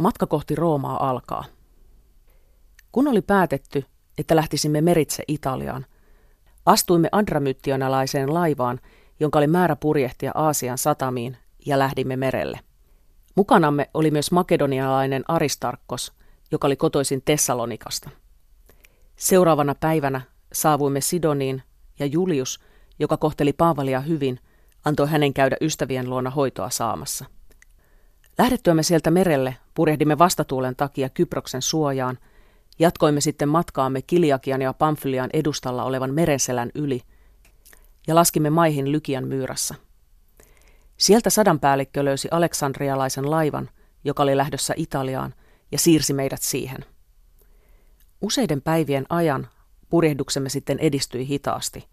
Matka kohti Roomaa alkaa. Kun oli päätetty, että lähtisimme meritse Italiaan, astuimme Andramyttionalaiseen laivaan, jonka oli määrä purjehtia Aasian satamiin, ja lähdimme merelle. Mukanamme oli myös makedonialainen Aristarkkos, joka oli kotoisin Tessalonikasta. Seuraavana päivänä saavuimme Sidoniin ja Julius, joka kohteli Paavalia hyvin, antoi hänen käydä ystävien luona hoitoa saamassa. Lähdettyämme sieltä merelle purjehdimme vastatuulen takia Kyproksen suojaan, jatkoimme sitten matkaamme Kiliakian ja Pamfylian edustalla olevan merenselän yli ja laskimme maihin Lykian myyrassa. Sieltä sadanpäällikkö löysi aleksandrialaisen laivan, joka oli lähdössä Italiaan, ja siirsi meidät siihen. Useiden päivien ajan purjehduksemme sitten edistyi hitaasti,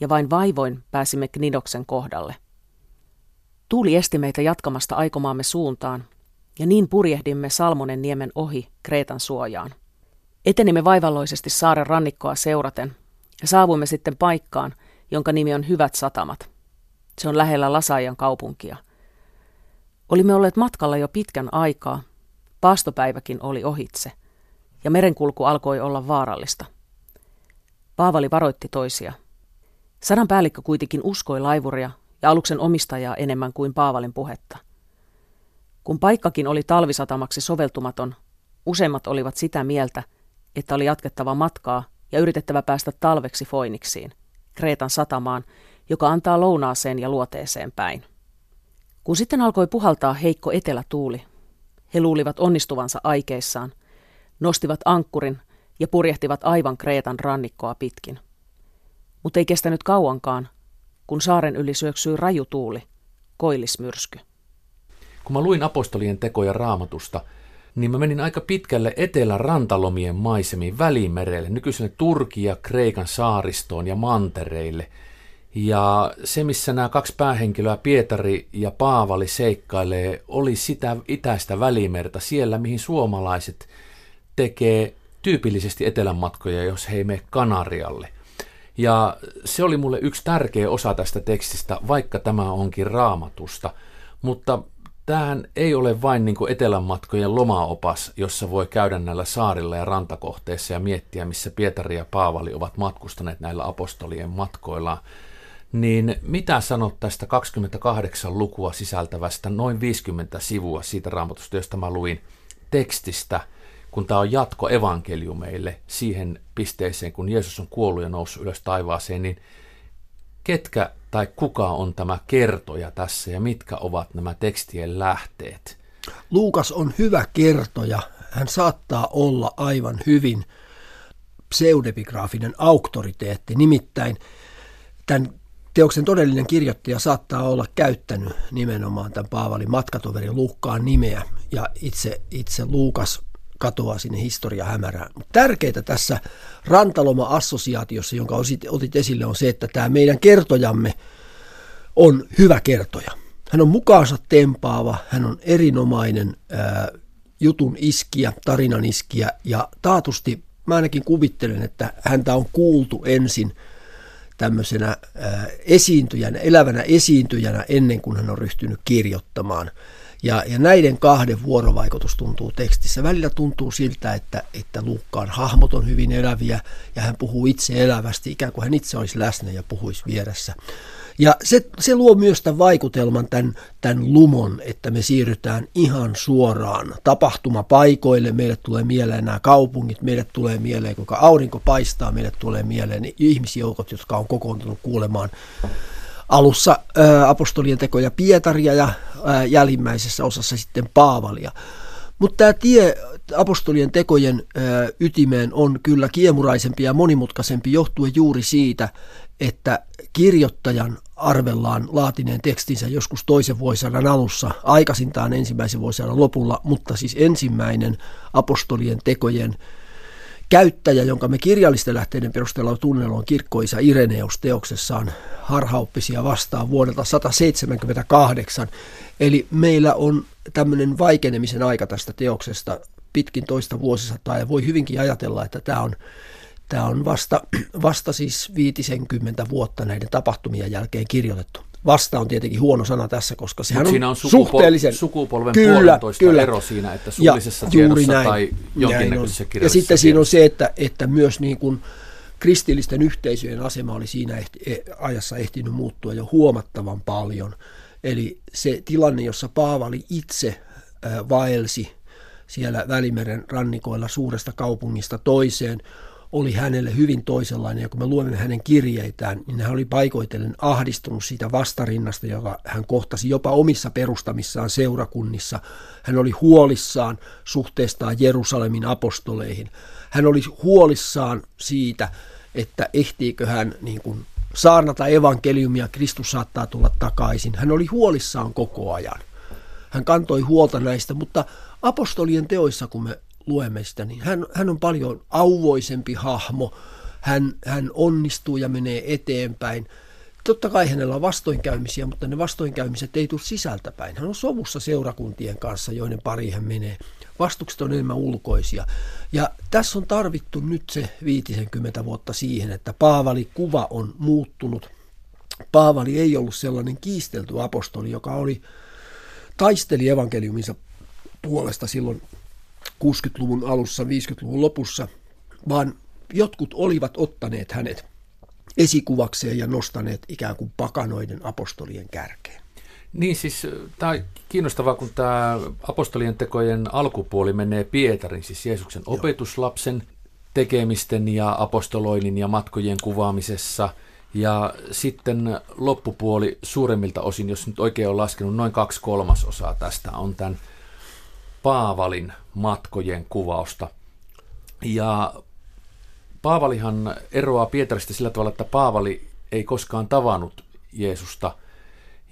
ja vain vaivoin pääsimme Knidoksen kohdalle. Tuuli esti meitä jatkamasta aikomaamme suuntaan, ja niin purjehdimme Salmonen niemen ohi Kreetan suojaan. Etenimme vaivalloisesti saaren rannikkoa seuraten, ja saavuimme sitten paikkaan, jonka nimi on Hyvät satamat. Se on lähellä Lasajan kaupunkia. Olimme olleet matkalla jo pitkän aikaa, paastopäiväkin oli ohitse, ja merenkulku alkoi olla vaarallista. Paavali varoitti toisia. Sadan päällikkö kuitenkin uskoi laivuria ja aluksen omistajaa enemmän kuin Paavalin puhetta. Kun paikkakin oli talvisatamaksi soveltumaton, useimmat olivat sitä mieltä, että oli jatkettava matkaa ja yritettävä päästä talveksi Foiniksiin, Kreetan satamaan, joka antaa lounaaseen ja luoteeseen päin. Kun sitten alkoi puhaltaa heikko etelätuuli, he luulivat onnistuvansa aikeissaan, nostivat ankkurin ja purjehtivat aivan Kreetan rannikkoa pitkin. Mutta ei kestänyt kauankaan, kun saaren yli syöksyi raju tuuli, koillismyrsky. Kun mä luin apostolien tekoja raamatusta, niin mä menin aika pitkälle etelän rantalomien maisemiin Välimerelle, nykyiselle Turki ja Kreikan saaristoon ja mantereille – ja se, missä nämä kaksi päähenkilöä, Pietari ja Paavali, seikkailee, oli sitä itäistä välimerta, siellä mihin suomalaiset tekee tyypillisesti etelänmatkoja, jos he ei mene Kanarialle. Ja se oli mulle yksi tärkeä osa tästä tekstistä, vaikka tämä onkin raamatusta. Mutta tämähän ei ole vain niin etelänmatkojen lomaopas, jossa voi käydä näillä saarilla ja rantakohteissa ja miettiä, missä Pietari ja Paavali ovat matkustaneet näillä apostolien matkoillaan niin mitä sanot tästä 28 lukua sisältävästä noin 50 sivua siitä raamatusta, josta mä luin tekstistä, kun tämä on jatko evankeliumeille siihen pisteeseen, kun Jeesus on kuollut ja noussut ylös taivaaseen, niin ketkä tai kuka on tämä kertoja tässä ja mitkä ovat nämä tekstien lähteet? Luukas on hyvä kertoja. Hän saattaa olla aivan hyvin pseudepigraafinen auktoriteetti. Nimittäin tämän teoksen todellinen kirjoittaja saattaa olla käyttänyt nimenomaan tämän Paavalin matkatoverin Luukkaan nimeä ja itse, itse Luukas katoaa sinne historia hämärään. Mutta tärkeää tässä rantaloma-assosiaatiossa, jonka otit esille, on se, että tämä meidän kertojamme on hyvä kertoja. Hän on mukaansa tempaava, hän on erinomainen ää, jutun iskiä, tarinan iskiä ja taatusti mä ainakin kuvittelen, että häntä on kuultu ensin – tämmöisenä äh, esiintyjänä, elävänä esiintyjänä ennen kuin hän on ryhtynyt kirjoittamaan. Ja, ja näiden kahden vuorovaikutus tuntuu tekstissä. Välillä tuntuu siltä, että, että Luukkaan hahmot on hyvin eläviä ja hän puhuu itse elävästi, ikään kuin hän itse olisi läsnä ja puhuisi vieressä. Ja se, se luo myös tämän vaikutelman, tämän, tämän lumon, että me siirrytään ihan suoraan tapahtumapaikoille. Meille tulee mieleen nämä kaupungit, meille tulee mieleen, kuinka aurinko paistaa, meille tulee mieleen ihmisjoukot, jotka on kokoontunut kuulemaan alussa apostolien tekoja Pietaria ja ää, jällimmäisessä osassa sitten Paavalia. Mutta tämä tie apostolien tekojen ytimeen on kyllä kiemuraisempi ja monimutkaisempi johtuen juuri siitä, että kirjoittajan arvellaan laatineen tekstinsä joskus toisen vuosisadan alussa, aikaisintaan ensimmäisen vuosisadan lopulla, mutta siis ensimmäinen apostolien tekojen käyttäjä, jonka me kirjallisten lähteiden perusteella tunnella on kirkkoisa Ireneus teoksessaan harhauppisia vastaan vuodelta 178. Eli meillä on tämmöinen vaikenemisen aika tästä teoksesta pitkin toista vuosisataa ja voi hyvinkin ajatella, että tämä on Tämä on vasta, vasta siis 50 vuotta näiden tapahtumien jälkeen kirjoitettu. Vasta on tietenkin huono sana tässä, koska sehän on, siinä on sukupol- suhteellisen... sukupolven kyllä, puolentoista kyllä. ero siinä, että suullisessa ja tiedossa näin, tai jonkinnäköisessä Ja sitten siinä on se, että, että myös niin kuin kristillisten yhteisöjen asema oli siinä ehti, e- ajassa ehtinyt muuttua jo huomattavan paljon. Eli se tilanne, jossa Paavali itse vaelsi siellä Välimeren rannikoilla suuresta kaupungista toiseen, oli hänelle hyvin toisenlainen. Ja kun me luemme hänen kirjeitään, niin hän oli paikoitellen ahdistunut siitä vastarinnasta, joka hän kohtasi jopa omissa perustamissaan seurakunnissa. Hän oli huolissaan suhteestaan Jerusalemin apostoleihin. Hän oli huolissaan siitä, että ehtiikö hän niin kuin saarnata evankeliumia, Kristus saattaa tulla takaisin. Hän oli huolissaan koko ajan. Hän kantoi huolta näistä, mutta apostolien teoissa, kun me luemme sitä, niin hän, hän on paljon auvoisempi hahmo. Hän, hän onnistuu ja menee eteenpäin. Totta kai hänellä on vastoinkäymisiä, mutta ne vastoinkäymiset ei tule sisältäpäin. Hän on sovussa seurakuntien kanssa, joiden pari hän menee. Vastukset on enemmän ulkoisia. Ja tässä on tarvittu nyt se 50 vuotta siihen, että Paavali kuva on muuttunut. Paavali ei ollut sellainen kiistelty apostoli, joka oli taisteli evankeliuminsa puolesta silloin 60-luvun alussa, 50-luvun lopussa, vaan jotkut olivat ottaneet hänet esikuvakseen ja nostaneet ikään kuin pakanoiden apostolien kärkeen. Niin siis tämä on kiinnostavaa, kun tämä apostolien tekojen alkupuoli menee Pietarin, siis Jeesuksen Joo. opetuslapsen tekemisten ja apostoloinnin ja matkojen kuvaamisessa. Ja sitten loppupuoli suuremmilta osin, jos nyt oikein on laskenut, noin kaksi kolmasosaa tästä on tämän Paavalin matkojen kuvausta. Ja Paavalihan eroaa Pietarista sillä tavalla, että Paavali ei koskaan tavannut Jeesusta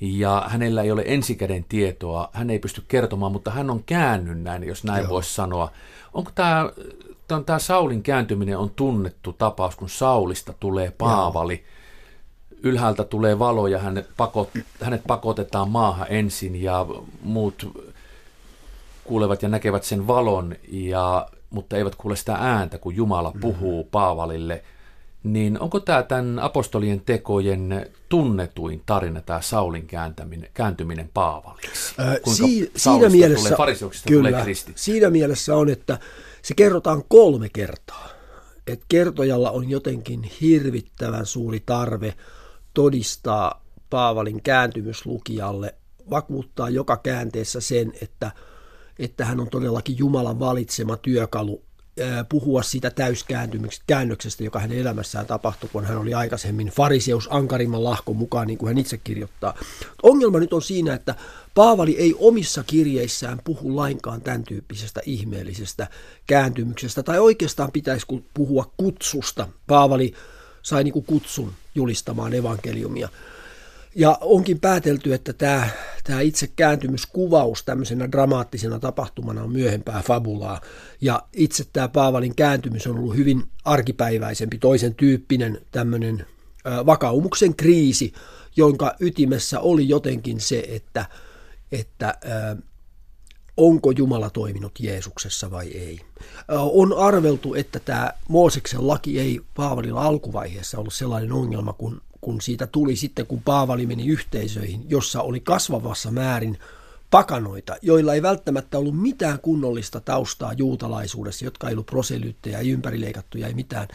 ja hänellä ei ole ensikäden tietoa, hän ei pysty kertomaan, mutta hän on käännyt näin, jos näin voisi sanoa. Onko tämä, tämä Saulin kääntyminen on tunnettu tapaus, kun Saulista tulee Paavali, Joo. ylhäältä tulee valo ja hänet, pakot, hänet pakotetaan maahan ensin ja muut kuulevat ja näkevät sen valon, ja, mutta eivät kuule sitä ääntä, kun Jumala mm-hmm. puhuu. Paavalille. Niin onko tämä tämän apostolien tekojen tunnetuin tarina, tämä Saulin kääntäminen, kääntyminen Paavaliksi? Äh, si- siinä mielessä, tulee, kyllä, tulee siinä mielessä on, että se kerrotaan kolme kertaa. Et kertojalla on jotenkin hirvittävän suuri tarve todistaa Paavalin kääntymys lukijalle, vakuuttaa joka käänteessä sen, että – että hän on todellakin Jumalan valitsema työkalu puhua siitä täyskäännöksestä, joka hänen elämässään tapahtui, kun hän oli aikaisemmin fariseus ankarimman lahkon mukaan, niin kuin hän itse kirjoittaa. Ongelma nyt on siinä, että Paavali ei omissa kirjeissään puhu lainkaan tämän tyyppisestä ihmeellisestä kääntymyksestä, tai oikeastaan pitäisi puhua kutsusta. Paavali sai niin kuin kutsun julistamaan evankeliumia. Ja onkin päätelty, että tämä, tämä itse kääntymyskuvaus tämmöisenä dramaattisena tapahtumana on myöhempää fabulaa. Ja itse tämä Paavalin kääntymys on ollut hyvin arkipäiväisempi, toisen tyyppinen tämmöinen vakaumuksen kriisi, jonka ytimessä oli jotenkin se, että, että onko Jumala toiminut Jeesuksessa vai ei. On arveltu, että tämä Mooseksen laki ei Paavalilla alkuvaiheessa ollut sellainen ongelma, kun kun siitä tuli sitten, kun Paavali meni yhteisöihin, jossa oli kasvavassa määrin pakanoita, joilla ei välttämättä ollut mitään kunnollista taustaa juutalaisuudessa, jotka ei ollut proselyttejä, ei ympärileikattuja, ei mitään.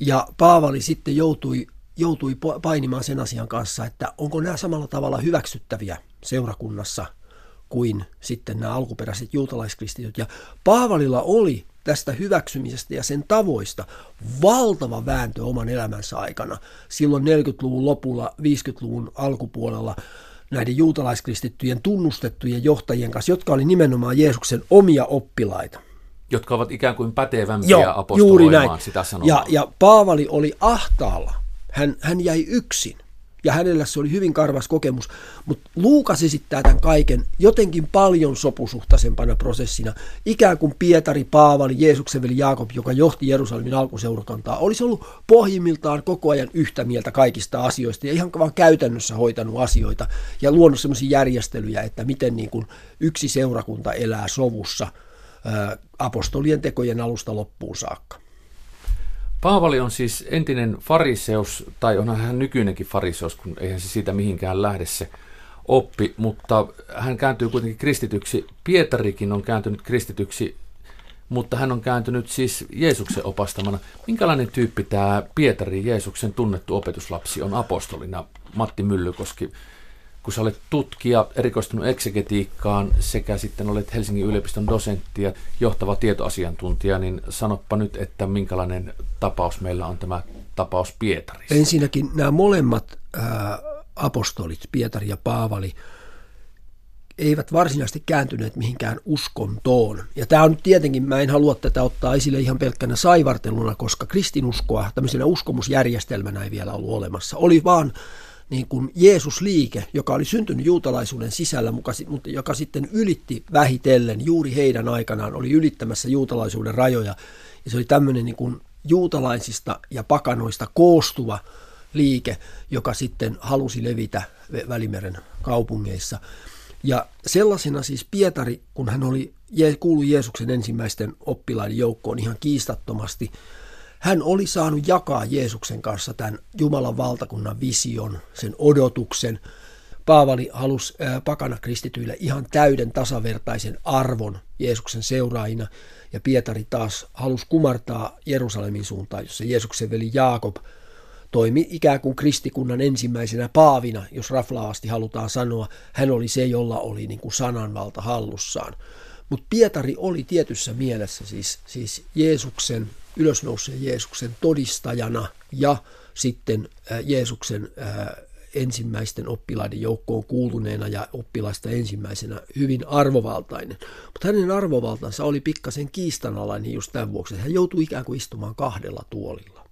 Ja Paavali sitten joutui, joutui painimaan sen asian kanssa, että onko nämä samalla tavalla hyväksyttäviä seurakunnassa kuin sitten nämä alkuperäiset juutalaiskristityt. Ja Paavalilla oli tästä hyväksymisestä ja sen tavoista valtava vääntö oman elämänsä aikana. Silloin 40-luvun lopulla, 50-luvun alkupuolella näiden juutalaiskristittyjen tunnustettujen johtajien kanssa, jotka oli nimenomaan Jeesuksen omia oppilaita. Jotka ovat ikään kuin pätevämpiä Joo, apostoloimaan sitä sanomaa. Ja, ja Paavali oli ahtaalla. Hän, hän jäi yksin ja hänellä se oli hyvin karvas kokemus. Mutta Luukas esittää tämän kaiken jotenkin paljon sopusuhtaisempana prosessina. Ikään kuin Pietari, Paavali, Jeesuksen veli Jaakob, joka johti Jerusalemin alkuseurakantaa, olisi ollut pohjimmiltaan koko ajan yhtä mieltä kaikista asioista ja ihan vaan käytännössä hoitanut asioita ja luonut sellaisia järjestelyjä, että miten niin kuin yksi seurakunta elää sovussa apostolien tekojen alusta loppuun saakka. Paavali on siis entinen fariseus, tai onhan hän nykyinenkin fariseus, kun eihän se siitä mihinkään lähde se oppi, mutta hän kääntyy kuitenkin kristityksi. Pietarikin on kääntynyt kristityksi, mutta hän on kääntynyt siis Jeesuksen opastamana. Minkälainen tyyppi tämä Pietari, Jeesuksen tunnettu opetuslapsi, on apostolina? Matti Myllykoski, kun sä olet tutkija, erikoistunut eksegetiikkaan sekä sitten olet Helsingin yliopiston dosentti ja johtava tietoasiantuntija, niin sanoppa nyt, että minkälainen tapaus meillä on tämä tapaus Pietarissa. Ensinnäkin nämä molemmat ää, apostolit, Pietari ja Paavali, eivät varsinaisesti kääntyneet mihinkään uskontoon. Ja tämä on nyt tietenkin, mä en halua tätä ottaa esille ihan pelkkänä saivarteluna, koska kristinuskoa tämmöisenä uskomusjärjestelmänä ei vielä ollut olemassa. Oli vaan niin kuin Jeesus-liike, joka oli syntynyt juutalaisuuden sisällä, mutta joka sitten ylitti vähitellen juuri heidän aikanaan, oli ylittämässä juutalaisuuden rajoja. Ja se oli tämmöinen niin kuin juutalaisista ja pakanoista koostuva liike, joka sitten halusi levitä Välimeren kaupungeissa. Ja sellaisena siis Pietari, kun hän oli, kuulu Jeesuksen ensimmäisten oppilaiden joukkoon ihan kiistattomasti, hän oli saanut jakaa Jeesuksen kanssa tämän Jumalan valtakunnan vision, sen odotuksen. Paavali halusi pakana kristityille ihan täyden tasavertaisen arvon Jeesuksen seuraajina, ja Pietari taas halusi kumartaa Jerusalemin suuntaan, jossa Jeesuksen veli Jaakob toimi ikään kuin kristikunnan ensimmäisenä paavina, jos raflaasti halutaan sanoa. Hän oli se, jolla oli niin kuin sananvalta hallussaan. Mutta Pietari oli tietyssä mielessä siis, siis Jeesuksen, ylösnouseen Jeesuksen todistajana ja sitten Jeesuksen ensimmäisten oppilaiden joukkoon kuuluneena ja oppilaista ensimmäisenä hyvin arvovaltainen. Mutta hänen arvovaltansa oli pikkasen kiistanalainen just tämän vuoksi, hän joutui ikään kuin istumaan kahdella tuolilla.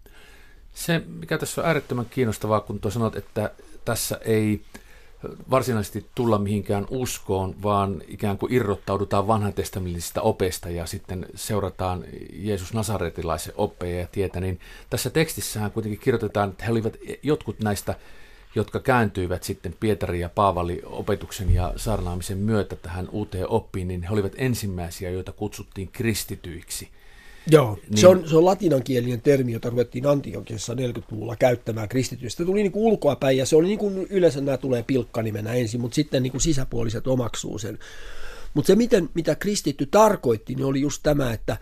Se, mikä tässä on äärettömän kiinnostavaa, kun tuo sanot, että tässä ei varsinaisesti tulla mihinkään uskoon, vaan ikään kuin irrottaudutaan vanhan testamentista opesta ja sitten seurataan Jeesus Nasaretilaisen oppeja ja tietä, niin tässä tekstissähän kuitenkin kirjoitetaan, että he olivat jotkut näistä, jotka kääntyivät sitten Pietari ja Paavali opetuksen ja saarnaamisen myötä tähän uuteen oppiin, niin he olivat ensimmäisiä, joita kutsuttiin kristityiksi – Joo, niin. se, on, se on latinankielinen termi, jota ruvettiin Antiokiassa 40-luvulla käyttämään kristityistä. Se tuli niin kuin ulkoapäin ja se oli niin kuin yleensä nämä tulee pilkkanimenä ensin, mutta sitten niin kuin sisäpuoliset omaksuu sen. Mutta se, miten, mitä kristitty tarkoitti, niin oli just tämä, että,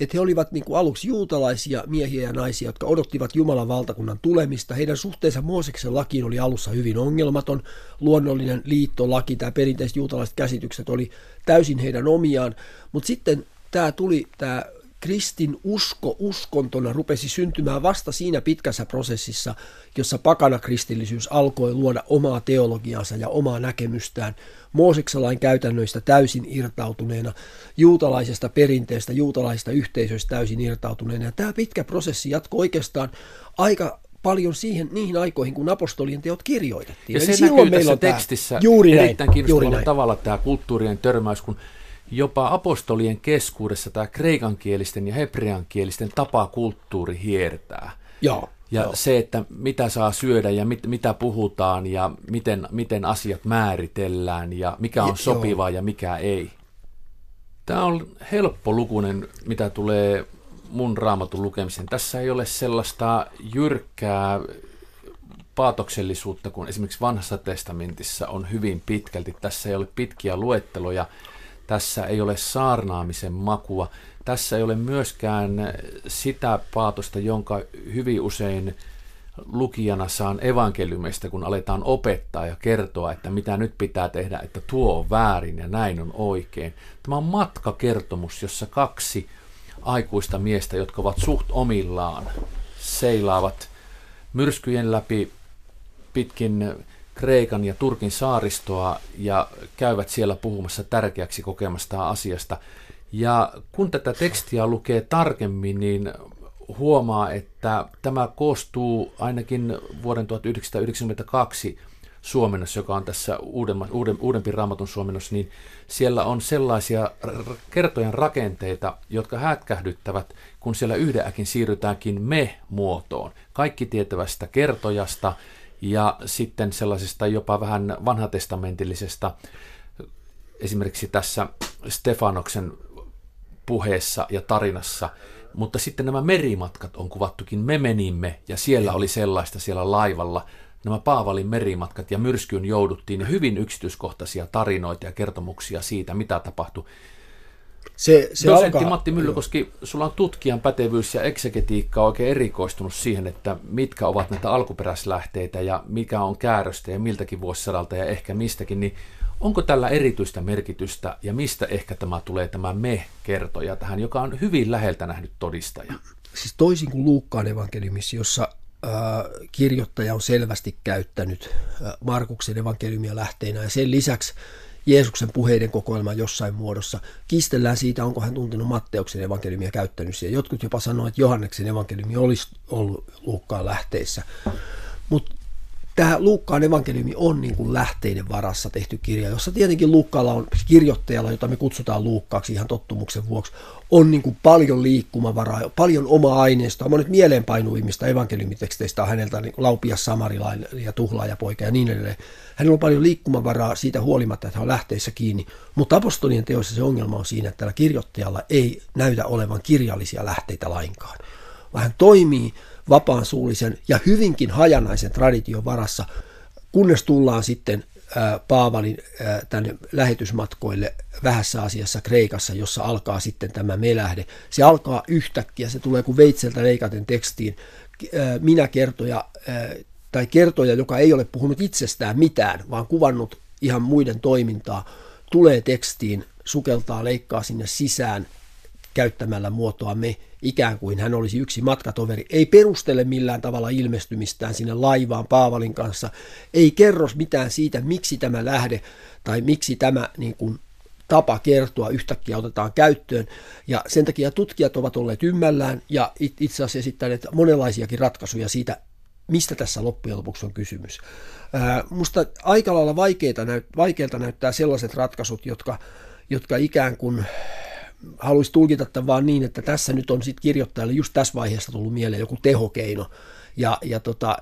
että he olivat niin kuin aluksi juutalaisia miehiä ja naisia, jotka odottivat Jumalan valtakunnan tulemista. Heidän suhteensa Mooseksen lakiin oli alussa hyvin ongelmaton. Luonnollinen liittolaki, tämä perinteiset juutalaiset käsitykset oli täysin heidän omiaan. Mutta sitten tämä tuli tämä kristin usko uskontona rupesi syntymään vasta siinä pitkässä prosessissa, jossa pakana kristillisyys alkoi luoda omaa teologiansa ja omaa näkemystään Mooseksalain käytännöistä täysin irtautuneena, juutalaisesta perinteestä, juutalaisista yhteisöistä täysin irtautuneena. Ja tämä pitkä prosessi jatkoi oikeastaan aika paljon siihen, niihin aikoihin, kun apostolien teot kirjoitettiin. Ja se Eli näkyy tässä tekstissä juuri erittäin kiinnostavalla tavalla tämä kulttuurien törmäys, kun jopa apostolien keskuudessa tämä kreikankielisten ja hebreankielisten tapakulttuuri hiertää. Joo. Ja joo. se, että mitä saa syödä ja mit, mitä puhutaan ja miten, miten asiat määritellään ja mikä on sopivaa ja mikä ei. Tämä on helppo lukunen, mitä tulee mun raamatun lukemiseen. Tässä ei ole sellaista jyrkkää paatoksellisuutta, kun esimerkiksi vanhassa testamentissa on hyvin pitkälti. Tässä ei ole pitkiä luetteloja tässä ei ole saarnaamisen makua. Tässä ei ole myöskään sitä paatosta, jonka hyvin usein lukijana saan evankeliumista, kun aletaan opettaa ja kertoa, että mitä nyt pitää tehdä, että tuo on väärin ja näin on oikein. Tämä on matkakertomus, jossa kaksi aikuista miestä, jotka ovat suht omillaan, seilaavat myrskyjen läpi pitkin Kreikan ja Turkin saaristoa ja käyvät siellä puhumassa tärkeäksi kokemasta asiasta. Ja kun tätä tekstiä lukee tarkemmin, niin huomaa, että tämä koostuu ainakin vuoden 1992 suomennossa, joka on tässä uudemman, uuden, uudempi raamatun suomennos, niin siellä on sellaisia kertojen rakenteita, jotka hätkähdyttävät, kun siellä yhdenäkin siirrytäänkin me-muotoon. Kaikki tietävästä kertojasta, ja sitten sellaisesta jopa vähän vanhatestamentillisesta, esimerkiksi tässä Stefanoksen puheessa ja tarinassa, mutta sitten nämä merimatkat on kuvattukin, me menimme ja siellä oli sellaista siellä laivalla, nämä Paavalin merimatkat ja myrskyyn jouduttiin ja hyvin yksityiskohtaisia tarinoita ja kertomuksia siitä, mitä tapahtui. Se, se Dosentti alkaa, Matti Myllykoski, sulla on tutkijan pätevyys ja eksegetiikka oikein erikoistunut siihen, että mitkä ovat näitä alkuperäislähteitä ja mikä on kääröstä ja miltäkin vuosisadalta ja ehkä mistäkin, niin onko tällä erityistä merkitystä ja mistä ehkä tämä tulee tämä me-kertoja tähän, joka on hyvin läheltä nähnyt todistaja? Siis toisin kuin Luukkaan evankeliumissa, jossa äh, kirjoittaja on selvästi käyttänyt äh, Markuksen evankeliumia lähteinä ja sen lisäksi Jeesuksen puheiden kokoelma jossain muodossa. Kiistellään siitä, onko hän tuntenut Matteuksen evankeliumia käyttänyt siellä. Jotkut jopa sanoivat, että Johanneksen evankeliumi olisi ollut Luukkaan lähteissä. Mutta tämä Luukkaan evankeliumi on niin kuin lähteiden varassa tehty kirja, jossa tietenkin Luukkaalla on kirjoittajalla, jota me kutsutaan Luukkaaksi ihan tottumuksen vuoksi, on niin kuin paljon liikkumavaraa, paljon omaa aineistoa. Monet mieleenpainuimmista evankeliumiteksteistä on häneltä niin Laupias Samarilainen ja Tuhlaajapoika ja niin edelleen. Hänellä on paljon liikkumavaraa siitä huolimatta, että hän on lähteissä kiinni. Mutta apostolien teoissa se ongelma on siinä, että tällä kirjoittajalla ei näytä olevan kirjallisia lähteitä lainkaan. Vaan hän toimii vapaansuullisen ja hyvinkin hajanaisen tradition varassa, kunnes tullaan sitten Paavalin tänne lähetysmatkoille vähässä asiassa Kreikassa, jossa alkaa sitten tämä melähde. Se alkaa yhtäkkiä, se tulee kuin veitseltä leikaten tekstiin. Minä kertoja, tai kertoja, joka ei ole puhunut itsestään mitään, vaan kuvannut ihan muiden toimintaa, tulee tekstiin, sukeltaa, leikkaa sinne sisään käyttämällä muotoa me, ikään kuin hän olisi yksi matkatoveri. Ei perustele millään tavalla ilmestymistään sinne laivaan Paavalin kanssa, ei kerro mitään siitä, miksi tämä lähde tai miksi tämä niin kuin, tapa kertoa yhtäkkiä otetaan käyttöön. Ja sen takia tutkijat ovat olleet ymmällään ja itse asiassa esittäneet monenlaisiakin ratkaisuja siitä, mistä tässä loppujen lopuksi on kysymys. Ää, musta aika lailla vaikeilta näyttää sellaiset ratkaisut, jotka, jotka ikään kuin haluaisi tulkita tämän vaan niin, että tässä nyt on sitten kirjoittajalle just tässä vaiheessa tullut mieleen joku tehokeino, ja, ja tota,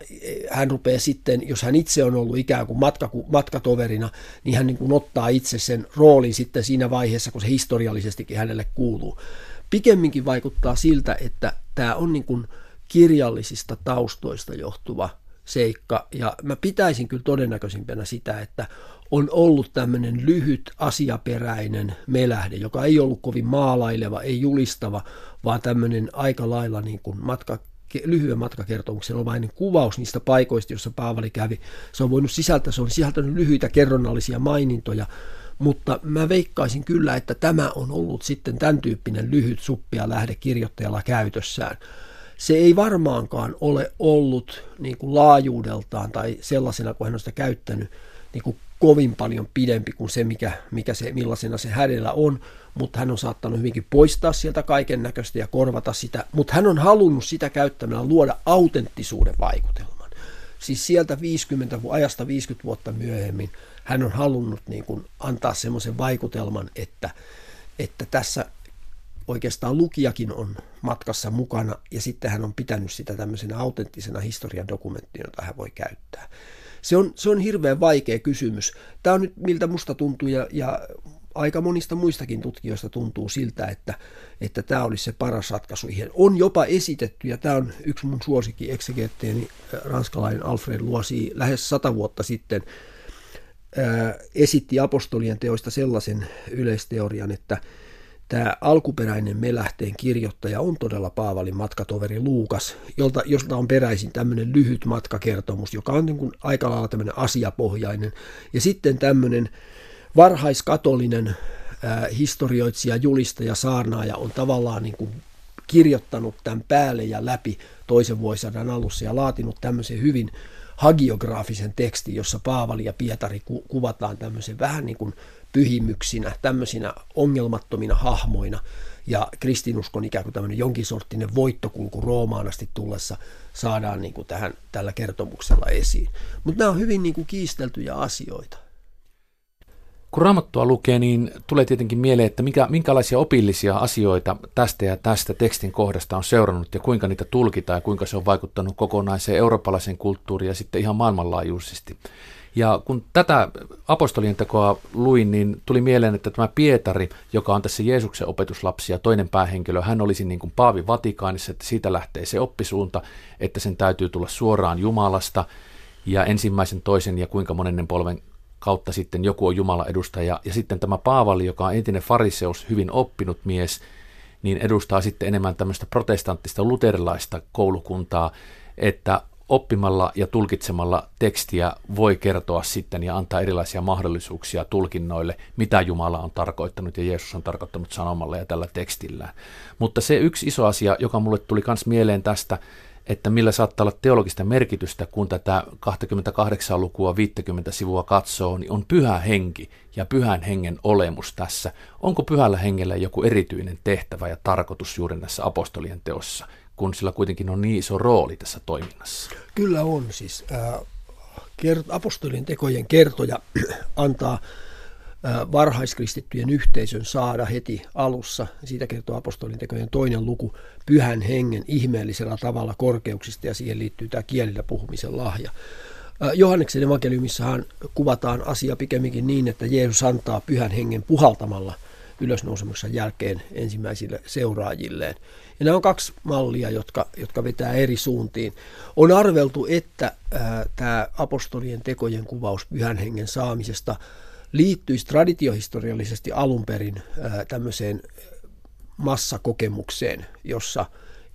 hän rupeaa sitten, jos hän itse on ollut ikään kuin matka, matkatoverina, niin hän niin kuin ottaa itse sen roolin sitten siinä vaiheessa, kun se historiallisestikin hänelle kuuluu. Pikemminkin vaikuttaa siltä, että tämä on niin kuin kirjallisista taustoista johtuva seikka, ja mä pitäisin kyllä todennäköisimpänä sitä, että on ollut tämmöinen lyhyt asiaperäinen melähde, joka ei ollut kovin maalaileva, ei julistava, vaan tämmöinen aika lailla niin kuin matka, lyhyen matkakertomuksen omainen kuvaus niistä paikoista, joissa Paavali kävi. Se on voinut sisältää, se on sisältänyt lyhyitä kerronnallisia mainintoja, mutta mä veikkaisin kyllä, että tämä on ollut sitten tämän tyyppinen lyhyt suppia lähde kirjoittajalla käytössään. Se ei varmaankaan ole ollut niin kuin laajuudeltaan tai sellaisena, kun hän on sitä käyttänyt, niin kuin kovin paljon pidempi kuin se, mikä, mikä se, millaisena se hänellä on, mutta hän on saattanut hyvinkin poistaa sieltä kaiken näköistä ja korvata sitä, mutta hän on halunnut sitä käyttämällä luoda autenttisuuden vaikutelman. Siis sieltä 50, ajasta 50 vuotta myöhemmin hän on halunnut niin kuin antaa semmoisen vaikutelman, että, että tässä oikeastaan lukijakin on matkassa mukana ja sitten hän on pitänyt sitä tämmöisenä autenttisena historian dokumenttina, jota hän voi käyttää. Se on, se on hirveän vaikea kysymys. Tämä on nyt miltä musta tuntuu ja, ja aika monista muistakin tutkijoista tuntuu siltä, että, että tämä olisi se paras ratkaisu. On jopa esitetty, ja tämä on yksi mun suosikki eksegeetteeni, ranskalainen Alfred Luosi, lähes sata vuotta sitten ää, esitti apostolien teoista sellaisen yleisteorian, että Tämä alkuperäinen melähteen kirjoittaja on todella Paavalin matkatoveri Luukas, jolta, josta on peräisin tämmöinen lyhyt matkakertomus, joka on niin kuin aika lailla tämmöinen asiapohjainen. Ja sitten tämmöinen varhaiskatolinen ää, historioitsija, julistaja, saarnaaja on tavallaan niin kuin kirjoittanut tämän päälle ja läpi toisen vuosisadan alussa ja laatinut tämmöisen hyvin hagiograafisen tekstin, jossa Paavali ja Pietari ku- kuvataan tämmöisen vähän niin kuin pyhimyksinä, tämmöisinä ongelmattomina hahmoina, ja kristinuskon ikään kuin tämmöinen jonkin sorttinen voittokulku Roomaan asti tullessa saadaan niin kuin tähän, tällä kertomuksella esiin. Mutta nämä on hyvin niin kuin kiisteltyjä asioita. Kun raamattua lukee, niin tulee tietenkin mieleen, että minkä, minkälaisia opillisia asioita tästä ja tästä tekstin kohdasta on seurannut ja kuinka niitä tulkitaan ja kuinka se on vaikuttanut kokonaiseen eurooppalaiseen kulttuuriin ja sitten ihan maailmanlaajuisesti. Ja kun tätä apostolien tekoa luin, niin tuli mieleen, että tämä Pietari, joka on tässä Jeesuksen opetuslapsi ja toinen päähenkilö, hän olisi niin kuin Paavi Vatikaanissa, että siitä lähtee se oppisuunta, että sen täytyy tulla suoraan Jumalasta ja ensimmäisen, toisen ja kuinka monennen polven kautta sitten joku on Jumala edustaja. Ja sitten tämä Paavali, joka on entinen fariseus, hyvin oppinut mies, niin edustaa sitten enemmän tämmöistä protestanttista luterilaista koulukuntaa, että oppimalla ja tulkitsemalla tekstiä voi kertoa sitten ja antaa erilaisia mahdollisuuksia tulkinnoille, mitä Jumala on tarkoittanut ja Jeesus on tarkoittanut sanomalla ja tällä tekstillä. Mutta se yksi iso asia, joka mulle tuli myös mieleen tästä, että millä saattaa olla teologista merkitystä, kun tätä 28 lukua 50 sivua katsoo, niin on pyhä henki ja pyhän hengen olemus tässä. Onko pyhällä hengellä joku erityinen tehtävä ja tarkoitus juuri näissä apostolien teossa, kun sillä kuitenkin on niin iso rooli tässä toiminnassa? Kyllä on siis. Äh, apostolien tekojen kertoja antaa varhaiskristittyjen yhteisön saada heti alussa. Siitä kertoo apostolin tekojen toinen luku pyhän hengen ihmeellisellä tavalla korkeuksista ja siihen liittyy tämä kielillä puhumisen lahja. Johanneksen evankeliumissahan kuvataan asia pikemminkin niin, että Jeesus antaa pyhän hengen puhaltamalla ylösnousemuksen jälkeen ensimmäisille seuraajilleen. Ja nämä on kaksi mallia, jotka, jotka vetää eri suuntiin. On arveltu, että ää, tämä apostolien tekojen kuvaus pyhän hengen saamisesta – liittyisi traditiohistoriallisesti alun perin tämmöiseen massakokemukseen, jossa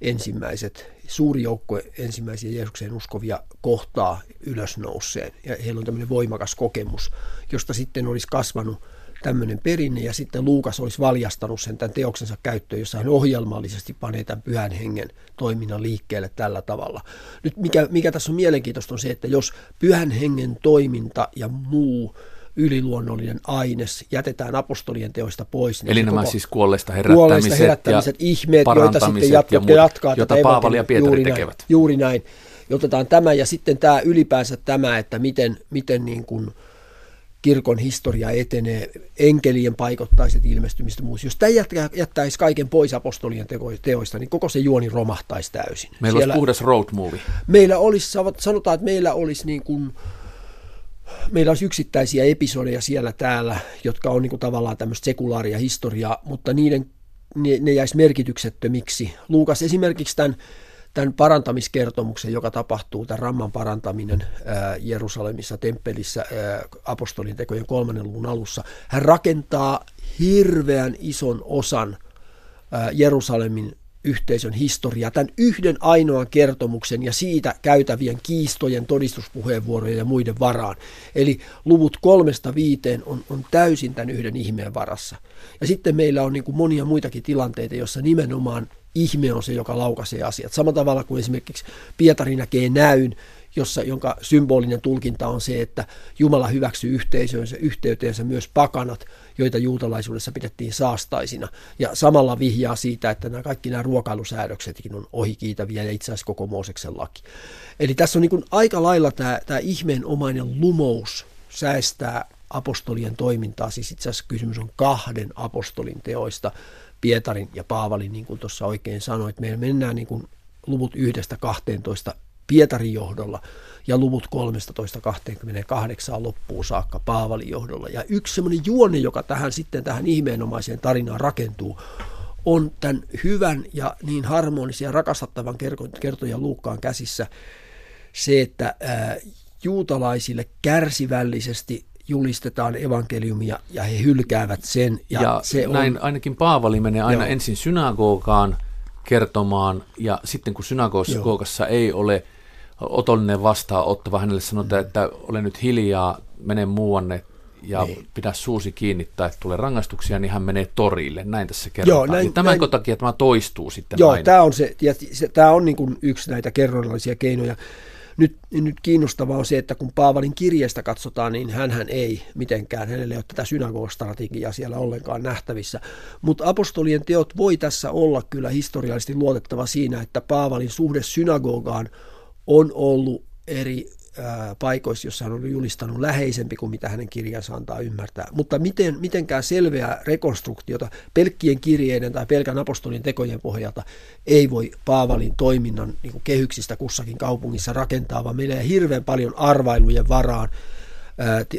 ensimmäiset, suuri joukko ensimmäisiä Jeesukseen uskovia kohtaa ylösnouseen. Ja heillä on tämmöinen voimakas kokemus, josta sitten olisi kasvanut tämmöinen perinne, ja sitten Luukas olisi valjastanut sen tämän teoksensa käyttöön, jossa hän ohjelmallisesti panee tämän pyhän hengen toiminnan liikkeelle tällä tavalla. Nyt mikä, mikä tässä on mielenkiintoista on se, että jos pyhän hengen toiminta ja muu yliluonnollinen aines jätetään apostolien teoista pois. Niin Eli nämä siis kuolleista herättämiset, kuolleista herättämiset ja ihmeet, joita sitten jat, ja muut, jatkaa jota tätä Paavali ja Pietari juuri tekevät. Näin, juuri näin. Otetaan tämä ja sitten tämä ylipäänsä tämä, että miten, miten niin kuin kirkon historia etenee, enkelien paikottaiset ilmestymistä muus. Jos tämä jättäisi kaiken pois apostolien teoista, niin koko se juoni romahtaisi täysin. Meillä Siellä, olisi puhdas road movie. Meillä olisi, sanotaan, että meillä olisi niin kuin, meillä olisi yksittäisiä episodeja siellä täällä, jotka on niin kuin tavallaan tämmöistä sekulaaria historiaa, mutta niiden, ne, ne jäisi merkityksettömiksi. Luukas esimerkiksi tämän, tämän parantamiskertomuksen, joka tapahtuu, tämän ramman parantaminen Jerusalemissa temppelissä apostolin tekojen kolmannen luvun alussa, hän rakentaa hirveän ison osan Jerusalemin yhteisön historiaa, tämän yhden ainoan kertomuksen ja siitä käytävien kiistojen, todistuspuheenvuorojen ja muiden varaan. Eli luvut kolmesta viiteen on, on täysin tämän yhden ihmeen varassa. Ja sitten meillä on niin kuin monia muitakin tilanteita, joissa nimenomaan ihme on se, joka laukaisee asiat. Samalla tavalla kuin esimerkiksi Pietari näkee näyn, jossa, jonka symbolinen tulkinta on se, että Jumala hyväksyy yhteisöönsä, yhteyteensä myös pakanat, joita juutalaisuudessa pidettiin saastaisina. Ja samalla vihjaa siitä, että nämä kaikki nämä ruokailusäädöksetkin on ohikiitäviä ja itse asiassa koko Mooseksen laki. Eli tässä on niin aika lailla tämä, tämä ihmeenomainen lumous säästää apostolien toimintaa. Siis itse asiassa kysymys on kahden apostolin teoista, Pietarin ja Paavalin, niin kuin tuossa oikein sanoit. Meillä mennään niin kuin luvut yhdestä 12 Pietarin johdolla ja luvut 13.28 loppuun saakka Paavalin johdolla. Ja yksi semmoinen juone, joka tähän sitten tähän ihmeenomaiseen tarinaan rakentuu, on tämän hyvän ja niin harmonisen ja rakastattavan kertojan Luukkaan käsissä se, että ää, juutalaisille kärsivällisesti julistetaan evankeliumia ja he hylkäävät sen. Ja, ja se näin on, ainakin Paavali menee aina joo. ensin synagogaan kertomaan ja sitten kun synagogassa ei ole – otollinen vastaanottava. Hänelle sanotaan, että ole nyt hiljaa, mene muuanne ja niin. pidä suusi kiinni tai tulee rangaistuksia, niin hän menee torille. Näin tässä kerrotaan. Joo, näin, tämän näin, takia tämä toistuu sitten Joo, aina. tämä on, se, ja se, tämä on niin kuin yksi näitä kerronnallisia keinoja. Nyt, nyt kiinnostavaa on se, että kun Paavalin kirjeestä katsotaan, niin hän ei mitenkään, hänelle ei ole tätä synagogastrategiaa siellä ollenkaan nähtävissä. Mutta apostolien teot voi tässä olla kyllä historiallisesti luotettava siinä, että Paavalin suhde synagogaan on ollut eri paikoissa, jossa hän on julistanut läheisempi kuin mitä hänen kirjansa antaa ymmärtää. Mutta miten, mitenkään selveää rekonstruktiota pelkkien kirjeiden tai pelkän apostolin tekojen pohjalta ei voi Paavalin toiminnan niin kuin kehyksistä kussakin kaupungissa rakentaa, vaan meillä hirveän paljon arvailujen varaan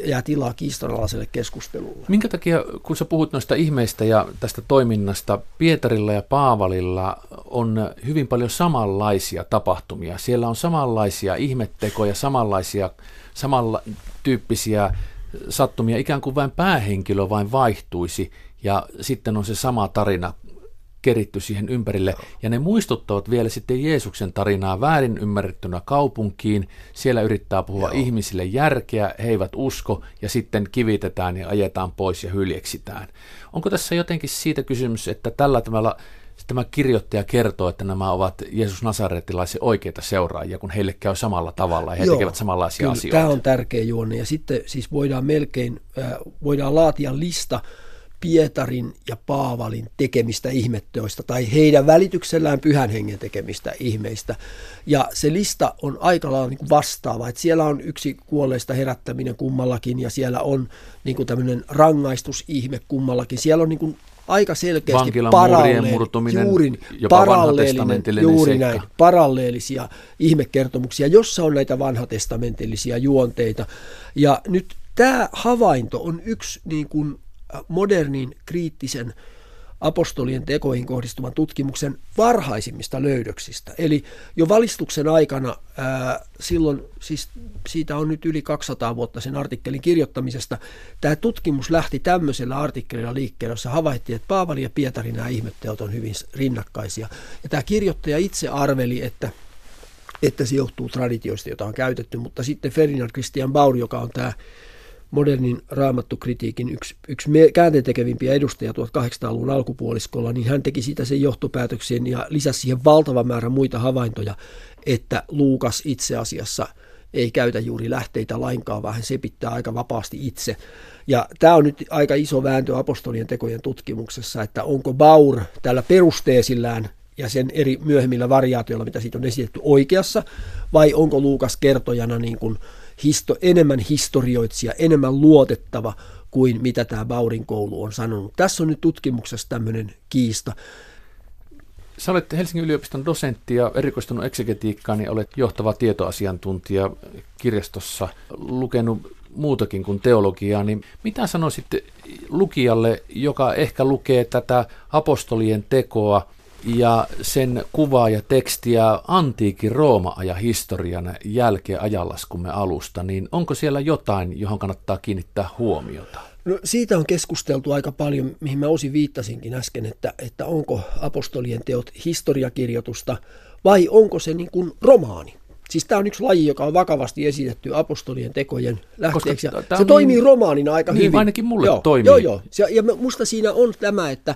jää tilaa kiistanalaiselle keskustelulle. Minkä takia, kun sä puhut noista ihmeistä ja tästä toiminnasta, Pietarilla ja Paavalilla on hyvin paljon samanlaisia tapahtumia. Siellä on samanlaisia ihmettekoja, samanlaisia, samantyyppisiä sattumia, ikään kuin vain päähenkilö vain vaihtuisi ja sitten on se sama tarina keritty siihen ympärille. Ja ne muistuttavat vielä sitten Jeesuksen tarinaa väärin ymmärrettynä kaupunkiin. Siellä yrittää puhua Joo. ihmisille järkeä, he eivät usko ja sitten kivitetään ja ajetaan pois ja hyljeksitään. Onko tässä jotenkin siitä kysymys, että tällä tavalla tämä kirjoittaja kertoo, että nämä ovat Jeesus Nasaretilaisen oikeita seuraajia, kun heille käy samalla tavalla ja he Joo, tekevät samanlaisia kyllä, asioita. Tämä on tärkeä juonne ja sitten siis voidaan melkein, äh, voidaan laatia lista Pietarin ja Paavalin tekemistä ihmetteoista tai heidän välityksellään pyhän hengen tekemistä ihmeistä. Ja se lista on aika lailla niin vastaava, että siellä on yksi kuolleista herättäminen kummallakin ja siellä on niin kuin tämmöinen rangaistusihme kummallakin. Siellä on niin kuin aika selkeästi paralleeli, murtuminen, juuri, jopa juuri seikka. näin, paralleellisia ihmekertomuksia, jossa on näitä vanhatestamentillisia juonteita. Ja nyt tämä havainto on yksi niin kuin modernin kriittisen apostolien tekoihin kohdistuvan tutkimuksen varhaisimmista löydöksistä. Eli jo valistuksen aikana, ää, silloin, siis siitä on nyt yli 200 vuotta sen artikkelin kirjoittamisesta, tämä tutkimus lähti tämmöisellä artikkelilla liikkeelle, jossa havaittiin, että Paavali ja Pietari nämä ihmetteot on hyvin rinnakkaisia. Ja tämä kirjoittaja itse arveli, että että se johtuu traditioista, joita on käytetty, mutta sitten Ferdinand Christian Baur, joka on tämä modernin raamattukritiikin yksi, yksi käänteentekevimpiä edustajia 1800-luvun alkupuoliskolla, niin hän teki siitä sen johtopäätöksen ja lisäsi siihen valtava määrä muita havaintoja, että Luukas itse asiassa ei käytä juuri lähteitä lainkaan, vaan hän sepittää aika vapaasti itse. Ja tämä on nyt aika iso vääntö apostolien tekojen tutkimuksessa, että onko Baur tällä perusteesillään ja sen eri myöhemmillä variaatioilla, mitä siitä on esitetty oikeassa, vai onko Luukas kertojana niin kuin histo, enemmän historioitsija, enemmän luotettava kuin mitä tämä Baurin koulu on sanonut. Tässä on nyt tutkimuksessa tämmöinen kiista. Sä olet Helsingin yliopiston dosentti ja erikoistunut eksegetiikkaan, niin olet johtava tietoasiantuntija kirjastossa, lukenut muutakin kuin teologiaa, niin mitä sanoisit lukijalle, joka ehkä lukee tätä apostolien tekoa – ja sen kuvaa ja tekstiä antiikin Rooma-ajan historian jälkeen ajanlaskumme alusta, niin onko siellä jotain, johon kannattaa kiinnittää huomiota? No siitä on keskusteltu aika paljon, mihin mä osin viittasinkin äsken, että, että onko apostolien teot historiakirjoitusta vai onko se niin kuin romaani. Siis tämä on yksi laji, joka on vakavasti esitetty apostolien tekojen lähteeksi. Koska se toimii niin, romaanina aika niin, hyvin. ainakin mulle joo, toimii. Joo, joo. Ja musta siinä on tämä, että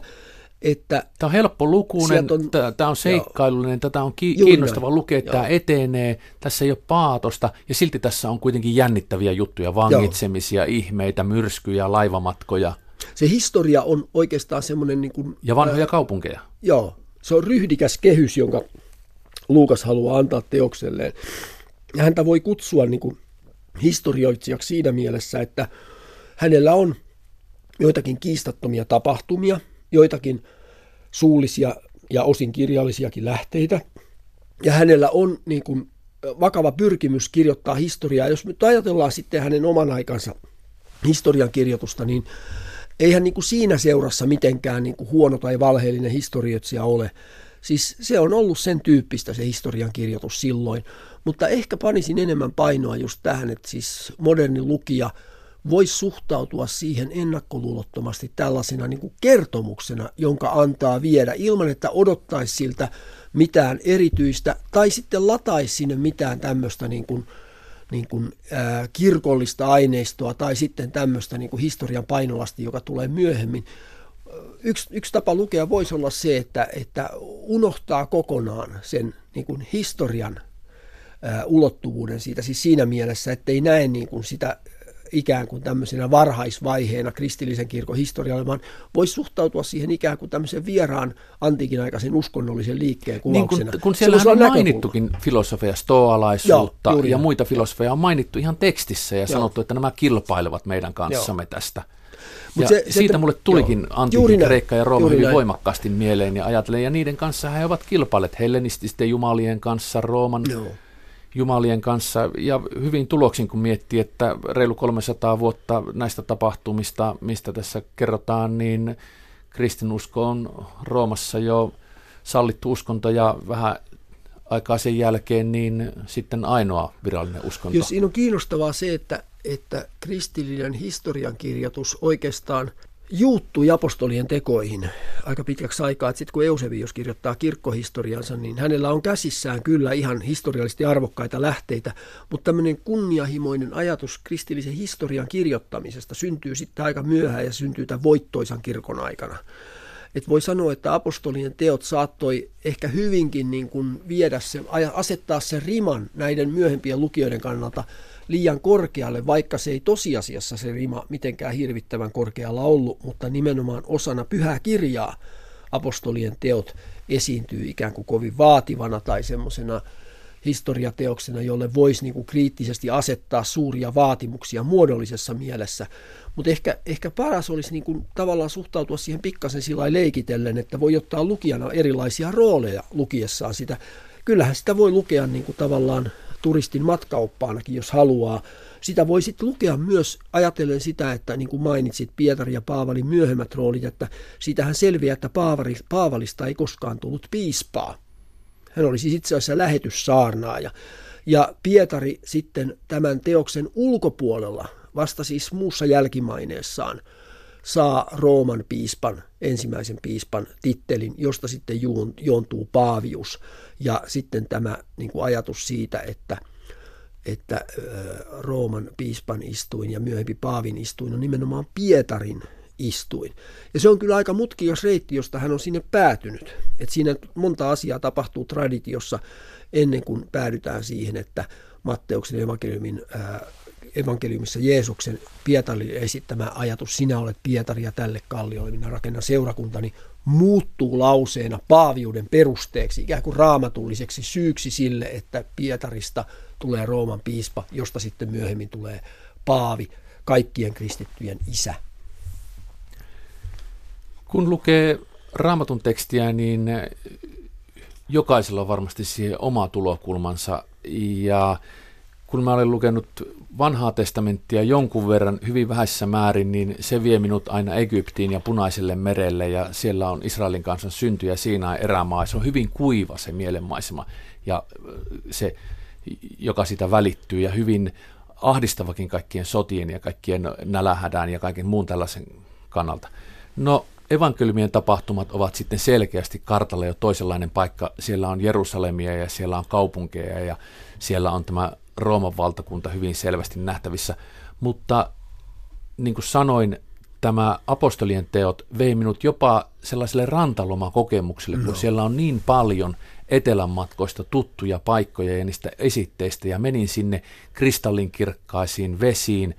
että tämä on helppo lukunen, on, tämä on seikkailullinen, joo, tätä on ki- kiinnostava näin, lukea, tämä etenee, tässä ei ole paatosta ja silti tässä on kuitenkin jännittäviä juttuja, vangitsemisia, joo. ihmeitä, myrskyjä, laivamatkoja. Se historia on oikeastaan semmoinen... Niin kuin, ja vanhoja kaupunkeja. Joo, se on ryhdikäs kehys, jonka Luukas haluaa antaa teokselleen. Ja häntä voi kutsua niin kuin historioitsijaksi siinä mielessä, että hänellä on joitakin kiistattomia tapahtumia – joitakin suullisia ja osin kirjallisiakin lähteitä. Ja hänellä on niin kuin vakava pyrkimys kirjoittaa historiaa. Jos nyt ajatellaan sitten hänen oman aikansa historian kirjoitusta, niin eihän niin kuin siinä seurassa mitenkään niin kuin huono tai valheellinen historioitsija ole. Siis se on ollut sen tyyppistä se historian kirjoitus silloin, mutta ehkä panisin enemmän painoa just tähän, että siis moderni lukija – voisi suhtautua siihen ennakkoluulottomasti tällaisena niin kuin kertomuksena, jonka antaa viedä ilman, että odottaisi siltä mitään erityistä tai sitten lataisi sinne mitään tämmöistä niin kuin, niin kuin, ää, kirkollista aineistoa tai sitten tämmöistä niin kuin historian painolasti, joka tulee myöhemmin. Yksi, yksi tapa lukea voisi olla se, että, että unohtaa kokonaan sen niin kuin historian ulottuvuuden siitä, siis siinä mielessä, että ei näe niin kuin sitä ikään kuin tämmöisenä varhaisvaiheena kristillisen kirkon historialle, vaan voisi suhtautua siihen ikään kuin tämmöisen vieraan antiikin aikaisen uskonnollisen liikkeen kuvauksena. Niin kun, kun siellä on mainittukin filosofia, stoalaisuutta Joo, ja muita filosofeja on mainittu ihan tekstissä ja Joo. sanottu, että nämä kilpailevat meidän kanssamme Joo. tästä. Ja se, siitä se, mulle tulikin joo, antiikin Kreikka ja Rooma hyvin näin. voimakkaasti mieleen ja ajattelen, ja niiden kanssa he ovat kilpailleet hellenististen jumalien kanssa, Rooman joo jumalien kanssa ja hyvin tuloksin, kun miettii, että reilu 300 vuotta näistä tapahtumista, mistä tässä kerrotaan, niin kristinusko on Roomassa jo sallittu uskonto ja vähän aikaa sen jälkeen niin sitten ainoa virallinen uskonto. Jos siinä on kiinnostavaa se, että, että kristillinen historiankirjoitus oikeastaan juuttui apostolien tekoihin aika pitkäksi aikaa. Sitten kun Eusebius kirjoittaa kirkkohistoriansa, niin hänellä on käsissään kyllä ihan historiallisesti arvokkaita lähteitä, mutta tämmöinen kunnianhimoinen ajatus kristillisen historian kirjoittamisesta syntyy sitten aika myöhään ja syntyy tämän voittoisan kirkon aikana. Et voi sanoa, että apostolien teot saattoi ehkä hyvinkin niin kuin viedä se, asettaa sen riman näiden myöhempien lukijoiden kannalta liian korkealle, vaikka se ei tosiasiassa se rima mitenkään hirvittävän korkealla ollut, mutta nimenomaan osana pyhää kirjaa apostolien teot esiintyy ikään kuin kovin vaativana tai semmoisena historiateoksena, jolle voisi niin kuin kriittisesti asettaa suuria vaatimuksia muodollisessa mielessä. Mutta ehkä, ehkä paras olisi niin kuin tavallaan suhtautua siihen pikkasen sillä leikitellen, että voi ottaa lukijana erilaisia rooleja lukiessaan sitä. Kyllähän sitä voi lukea niin kuin tavallaan turistin matkaoppaanakin, jos haluaa. Sitä voi sitten lukea myös ajatellen sitä, että niin kuin mainitsit Pietari ja Paavalin myöhemmät roolit, että siitähän selviää, että Paavari, Paavalista ei koskaan tullut piispaa. Hän oli siis itse asiassa lähetyssaarnaaja. Ja Pietari sitten tämän teoksen ulkopuolella, vasta siis muussa jälkimaineessaan, saa Rooman piispan, ensimmäisen piispan tittelin, josta sitten juontuu Paavius. Ja sitten tämä niin kuin ajatus siitä, että, että Rooman piispan istuin ja myöhempi Paavin istuin on nimenomaan Pietarin istuin. Ja se on kyllä aika mutkias reitti, josta hän on sinne päätynyt. Et siinä monta asiaa tapahtuu traditiossa ennen kuin päädytään siihen, että Matteuksen evankeliumin evankeliumissa Jeesuksen Pietari esittämä ajatus, sinä olet Pietari ja tälle kalliolle minä rakennan seurakuntani, muuttuu lauseena paaviuden perusteeksi, ikään kuin raamatulliseksi syyksi sille, että Pietarista tulee Rooman piispa, josta sitten myöhemmin tulee paavi, kaikkien kristittyjen isä. Kun lukee raamatun tekstiä, niin jokaisella on varmasti siihen oma tulokulmansa ja kun mä olen lukenut vanhaa testamenttia jonkun verran hyvin vähäisessä määrin, niin se vie minut aina Egyptiin ja Punaiselle merelle ja siellä on Israelin kansan synty ja siinä erämaa. Se on hyvin kuiva se mielenmaisema ja se, joka sitä välittyy ja hyvin ahdistavakin kaikkien sotien ja kaikkien nälähädään ja kaiken muun tällaisen kannalta. No evankeliumien tapahtumat ovat sitten selkeästi kartalla jo toisenlainen paikka. Siellä on Jerusalemia ja siellä on kaupunkeja ja siellä on tämä Rooman valtakunta hyvin selvästi nähtävissä. Mutta niin kuin sanoin, tämä apostolien teot vei minut jopa sellaiselle rantalomakokemukselle, no. kun siellä on niin paljon etelän matkoista tuttuja paikkoja ja niistä esitteistä, ja menin sinne kristallinkirkkaisiin vesiin,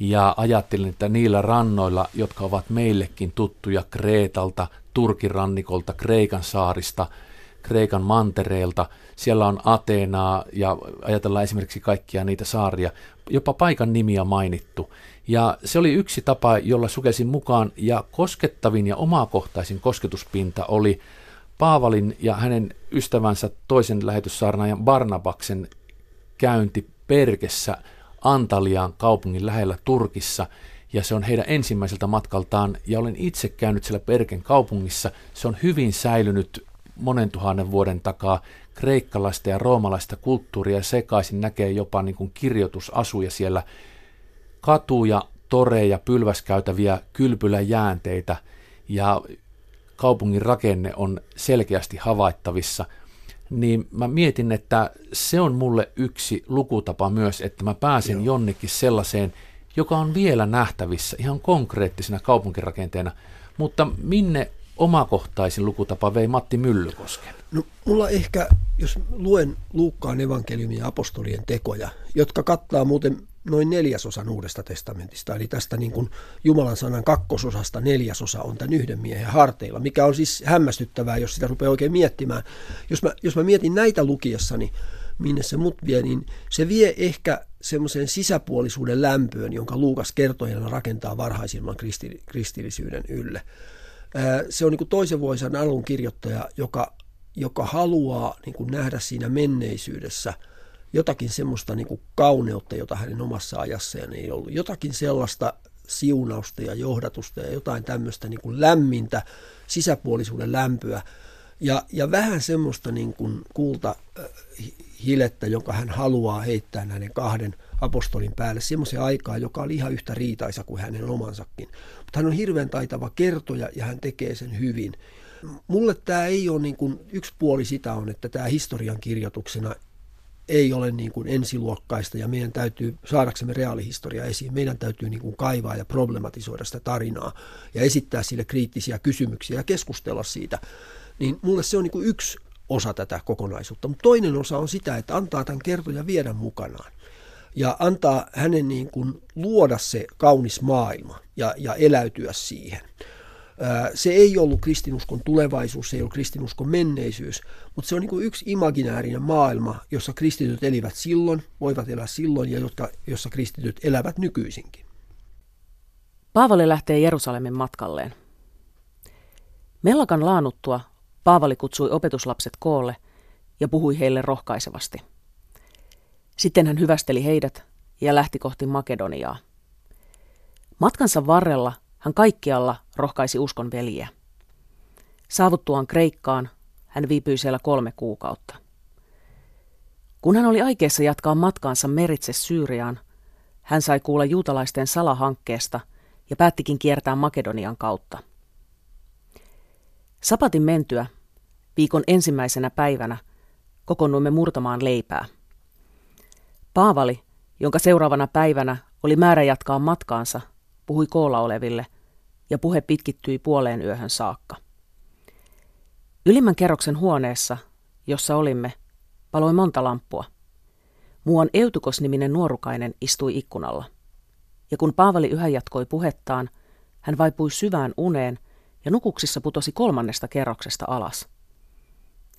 ja ajattelin, että niillä rannoilla, jotka ovat meillekin tuttuja Kreetalta, Turkin rannikolta, Kreikan saarista, Kreikan mantereelta, siellä on Ateenaa ja ajatellaan esimerkiksi kaikkia niitä saaria, jopa paikan nimiä mainittu. Ja se oli yksi tapa, jolla sukelsin mukaan ja koskettavin ja omakohtaisin kosketuspinta oli Paavalin ja hänen ystävänsä toisen lähetyssaarnaajan Barnabaksen käynti Perkessä Antaliaan kaupungin lähellä Turkissa ja se on heidän ensimmäiseltä matkaltaan ja olen itse käynyt siellä Perken kaupungissa. Se on hyvin säilynyt monen tuhannen vuoden takaa kreikkalaista ja roomalaista kulttuuria sekaisin näkee jopa niin kuin kirjoitusasuja siellä, katuja, toreja, pylväskäytäviä, kylpyläjäänteitä ja kaupungin rakenne on selkeästi havaittavissa, niin mä mietin, että se on mulle yksi lukutapa myös, että mä pääsen Joo. jonnekin sellaiseen, joka on vielä nähtävissä ihan konkreettisena kaupunkirakenteena, mutta minne omakohtaisin lukutapa vei Matti Myllykosken? No mulla ehkä, jos luen Luukkaan evankeliumin ja apostolien tekoja, jotka kattaa muuten noin neljäsosan Uudesta testamentista, eli tästä niin kuin Jumalan sanan kakkososasta neljäsosa on tämän yhden miehen harteilla, mikä on siis hämmästyttävää, jos sitä rupeaa oikein miettimään. Jos mä, jos mä mietin näitä lukiessani, minne se mut vie, niin se vie ehkä semmoisen sisäpuolisuuden lämpöön, jonka Luukas kertojana rakentaa varhaisimman kristillisyyden ylle. Se on niin kuin toisen vuosien alun kirjoittaja, joka, joka haluaa niin kuin nähdä siinä menneisyydessä jotakin semmoista niin kuin kauneutta, jota hänen omassa ajassaan ei ollut. Jotakin sellaista siunausta ja johdatusta ja jotain tämmöistä niin kuin lämmintä sisäpuolisuuden lämpöä. Ja, ja vähän semmoista niin kuin kulta hilettä, jonka hän haluaa heittää näiden kahden apostolin päälle semmoisen aikaa, joka oli ihan yhtä riitaisa kuin hänen omansakin. Mutta hän on hirveän taitava kertoja ja hän tekee sen hyvin. Mulle tämä ei ole niin kuin, yksi puoli sitä on, että tämä historian kirjoituksena ei ole niin kuin ensiluokkaista ja meidän täytyy, saadaksemme reaalihistoria esiin, meidän täytyy niin kuin kaivaa ja problematisoida sitä tarinaa ja esittää sille kriittisiä kysymyksiä ja keskustella siitä. Niin mulle se on niin kuin yksi osa tätä kokonaisuutta. Mutta toinen osa on sitä, että antaa tämän kertoja viedä mukanaan ja antaa hänen niin kuin luoda se kaunis maailma ja, ja eläytyä siihen. Se ei ollut kristinuskon tulevaisuus, se ei ollut kristinuskon menneisyys, mutta se on niin kuin yksi imaginäärinen maailma, jossa kristityt elivät silloin, voivat elää silloin ja jotka, jossa kristityt elävät nykyisinkin. Paavali lähtee Jerusalemin matkalleen. Mellakan laanuttua Paavali kutsui opetuslapset koolle ja puhui heille rohkaisevasti. Sitten hän hyvästeli heidät ja lähti kohti Makedoniaa. Matkansa varrella hän kaikkialla rohkaisi uskon veliä. Saavuttuaan Kreikkaan hän viipyi siellä kolme kuukautta. Kun hän oli aikeessa jatkaa matkaansa meritse Syyriaan, hän sai kuulla juutalaisten salahankkeesta ja päättikin kiertää Makedonian kautta. Sapatin mentyä, viikon ensimmäisenä päivänä, kokonnuimme murtamaan leipää. Paavali, jonka seuraavana päivänä oli määrä jatkaa matkaansa, puhui koolla oleville, ja puhe pitkittyi puoleen yöhön saakka. Ylimmän kerroksen huoneessa, jossa olimme, paloi monta lamppua. Muuan Eutukos-niminen nuorukainen istui ikkunalla. Ja kun Paavali yhä jatkoi puhettaan, hän vaipui syvään uneen ja nukuksissa putosi kolmannesta kerroksesta alas.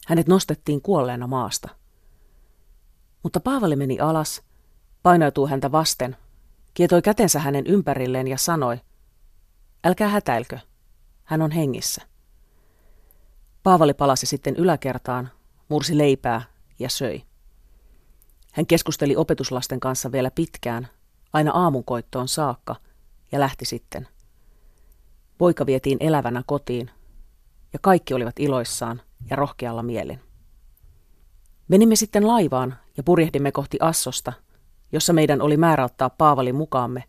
Hänet nostettiin kuolleena maasta. Mutta Paavali meni alas, painautuu häntä vasten, kietoi kätensä hänen ympärilleen ja sanoi, älkää hätäilkö, hän on hengissä. Paavali palasi sitten yläkertaan, mursi leipää ja söi. Hän keskusteli opetuslasten kanssa vielä pitkään, aina aamunkoittoon saakka, ja lähti sitten. Poika vietiin elävänä kotiin, ja kaikki olivat iloissaan ja rohkealla mielin. Menimme sitten laivaan ja purjehdimme kohti Assosta, jossa meidän oli määrä ottaa Paavali mukaamme.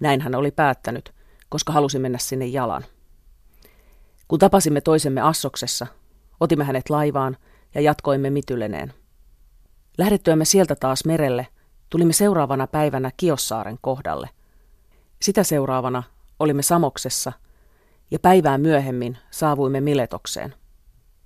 Näin hän oli päättänyt, koska halusi mennä sinne jalan. Kun tapasimme toisemme Assoksessa, otimme hänet laivaan ja jatkoimme Mityleneen. Lähdettyämme sieltä taas merelle, tulimme seuraavana päivänä Kiossaaren kohdalle. Sitä seuraavana olimme Samoksessa ja päivää myöhemmin saavuimme Miletokseen.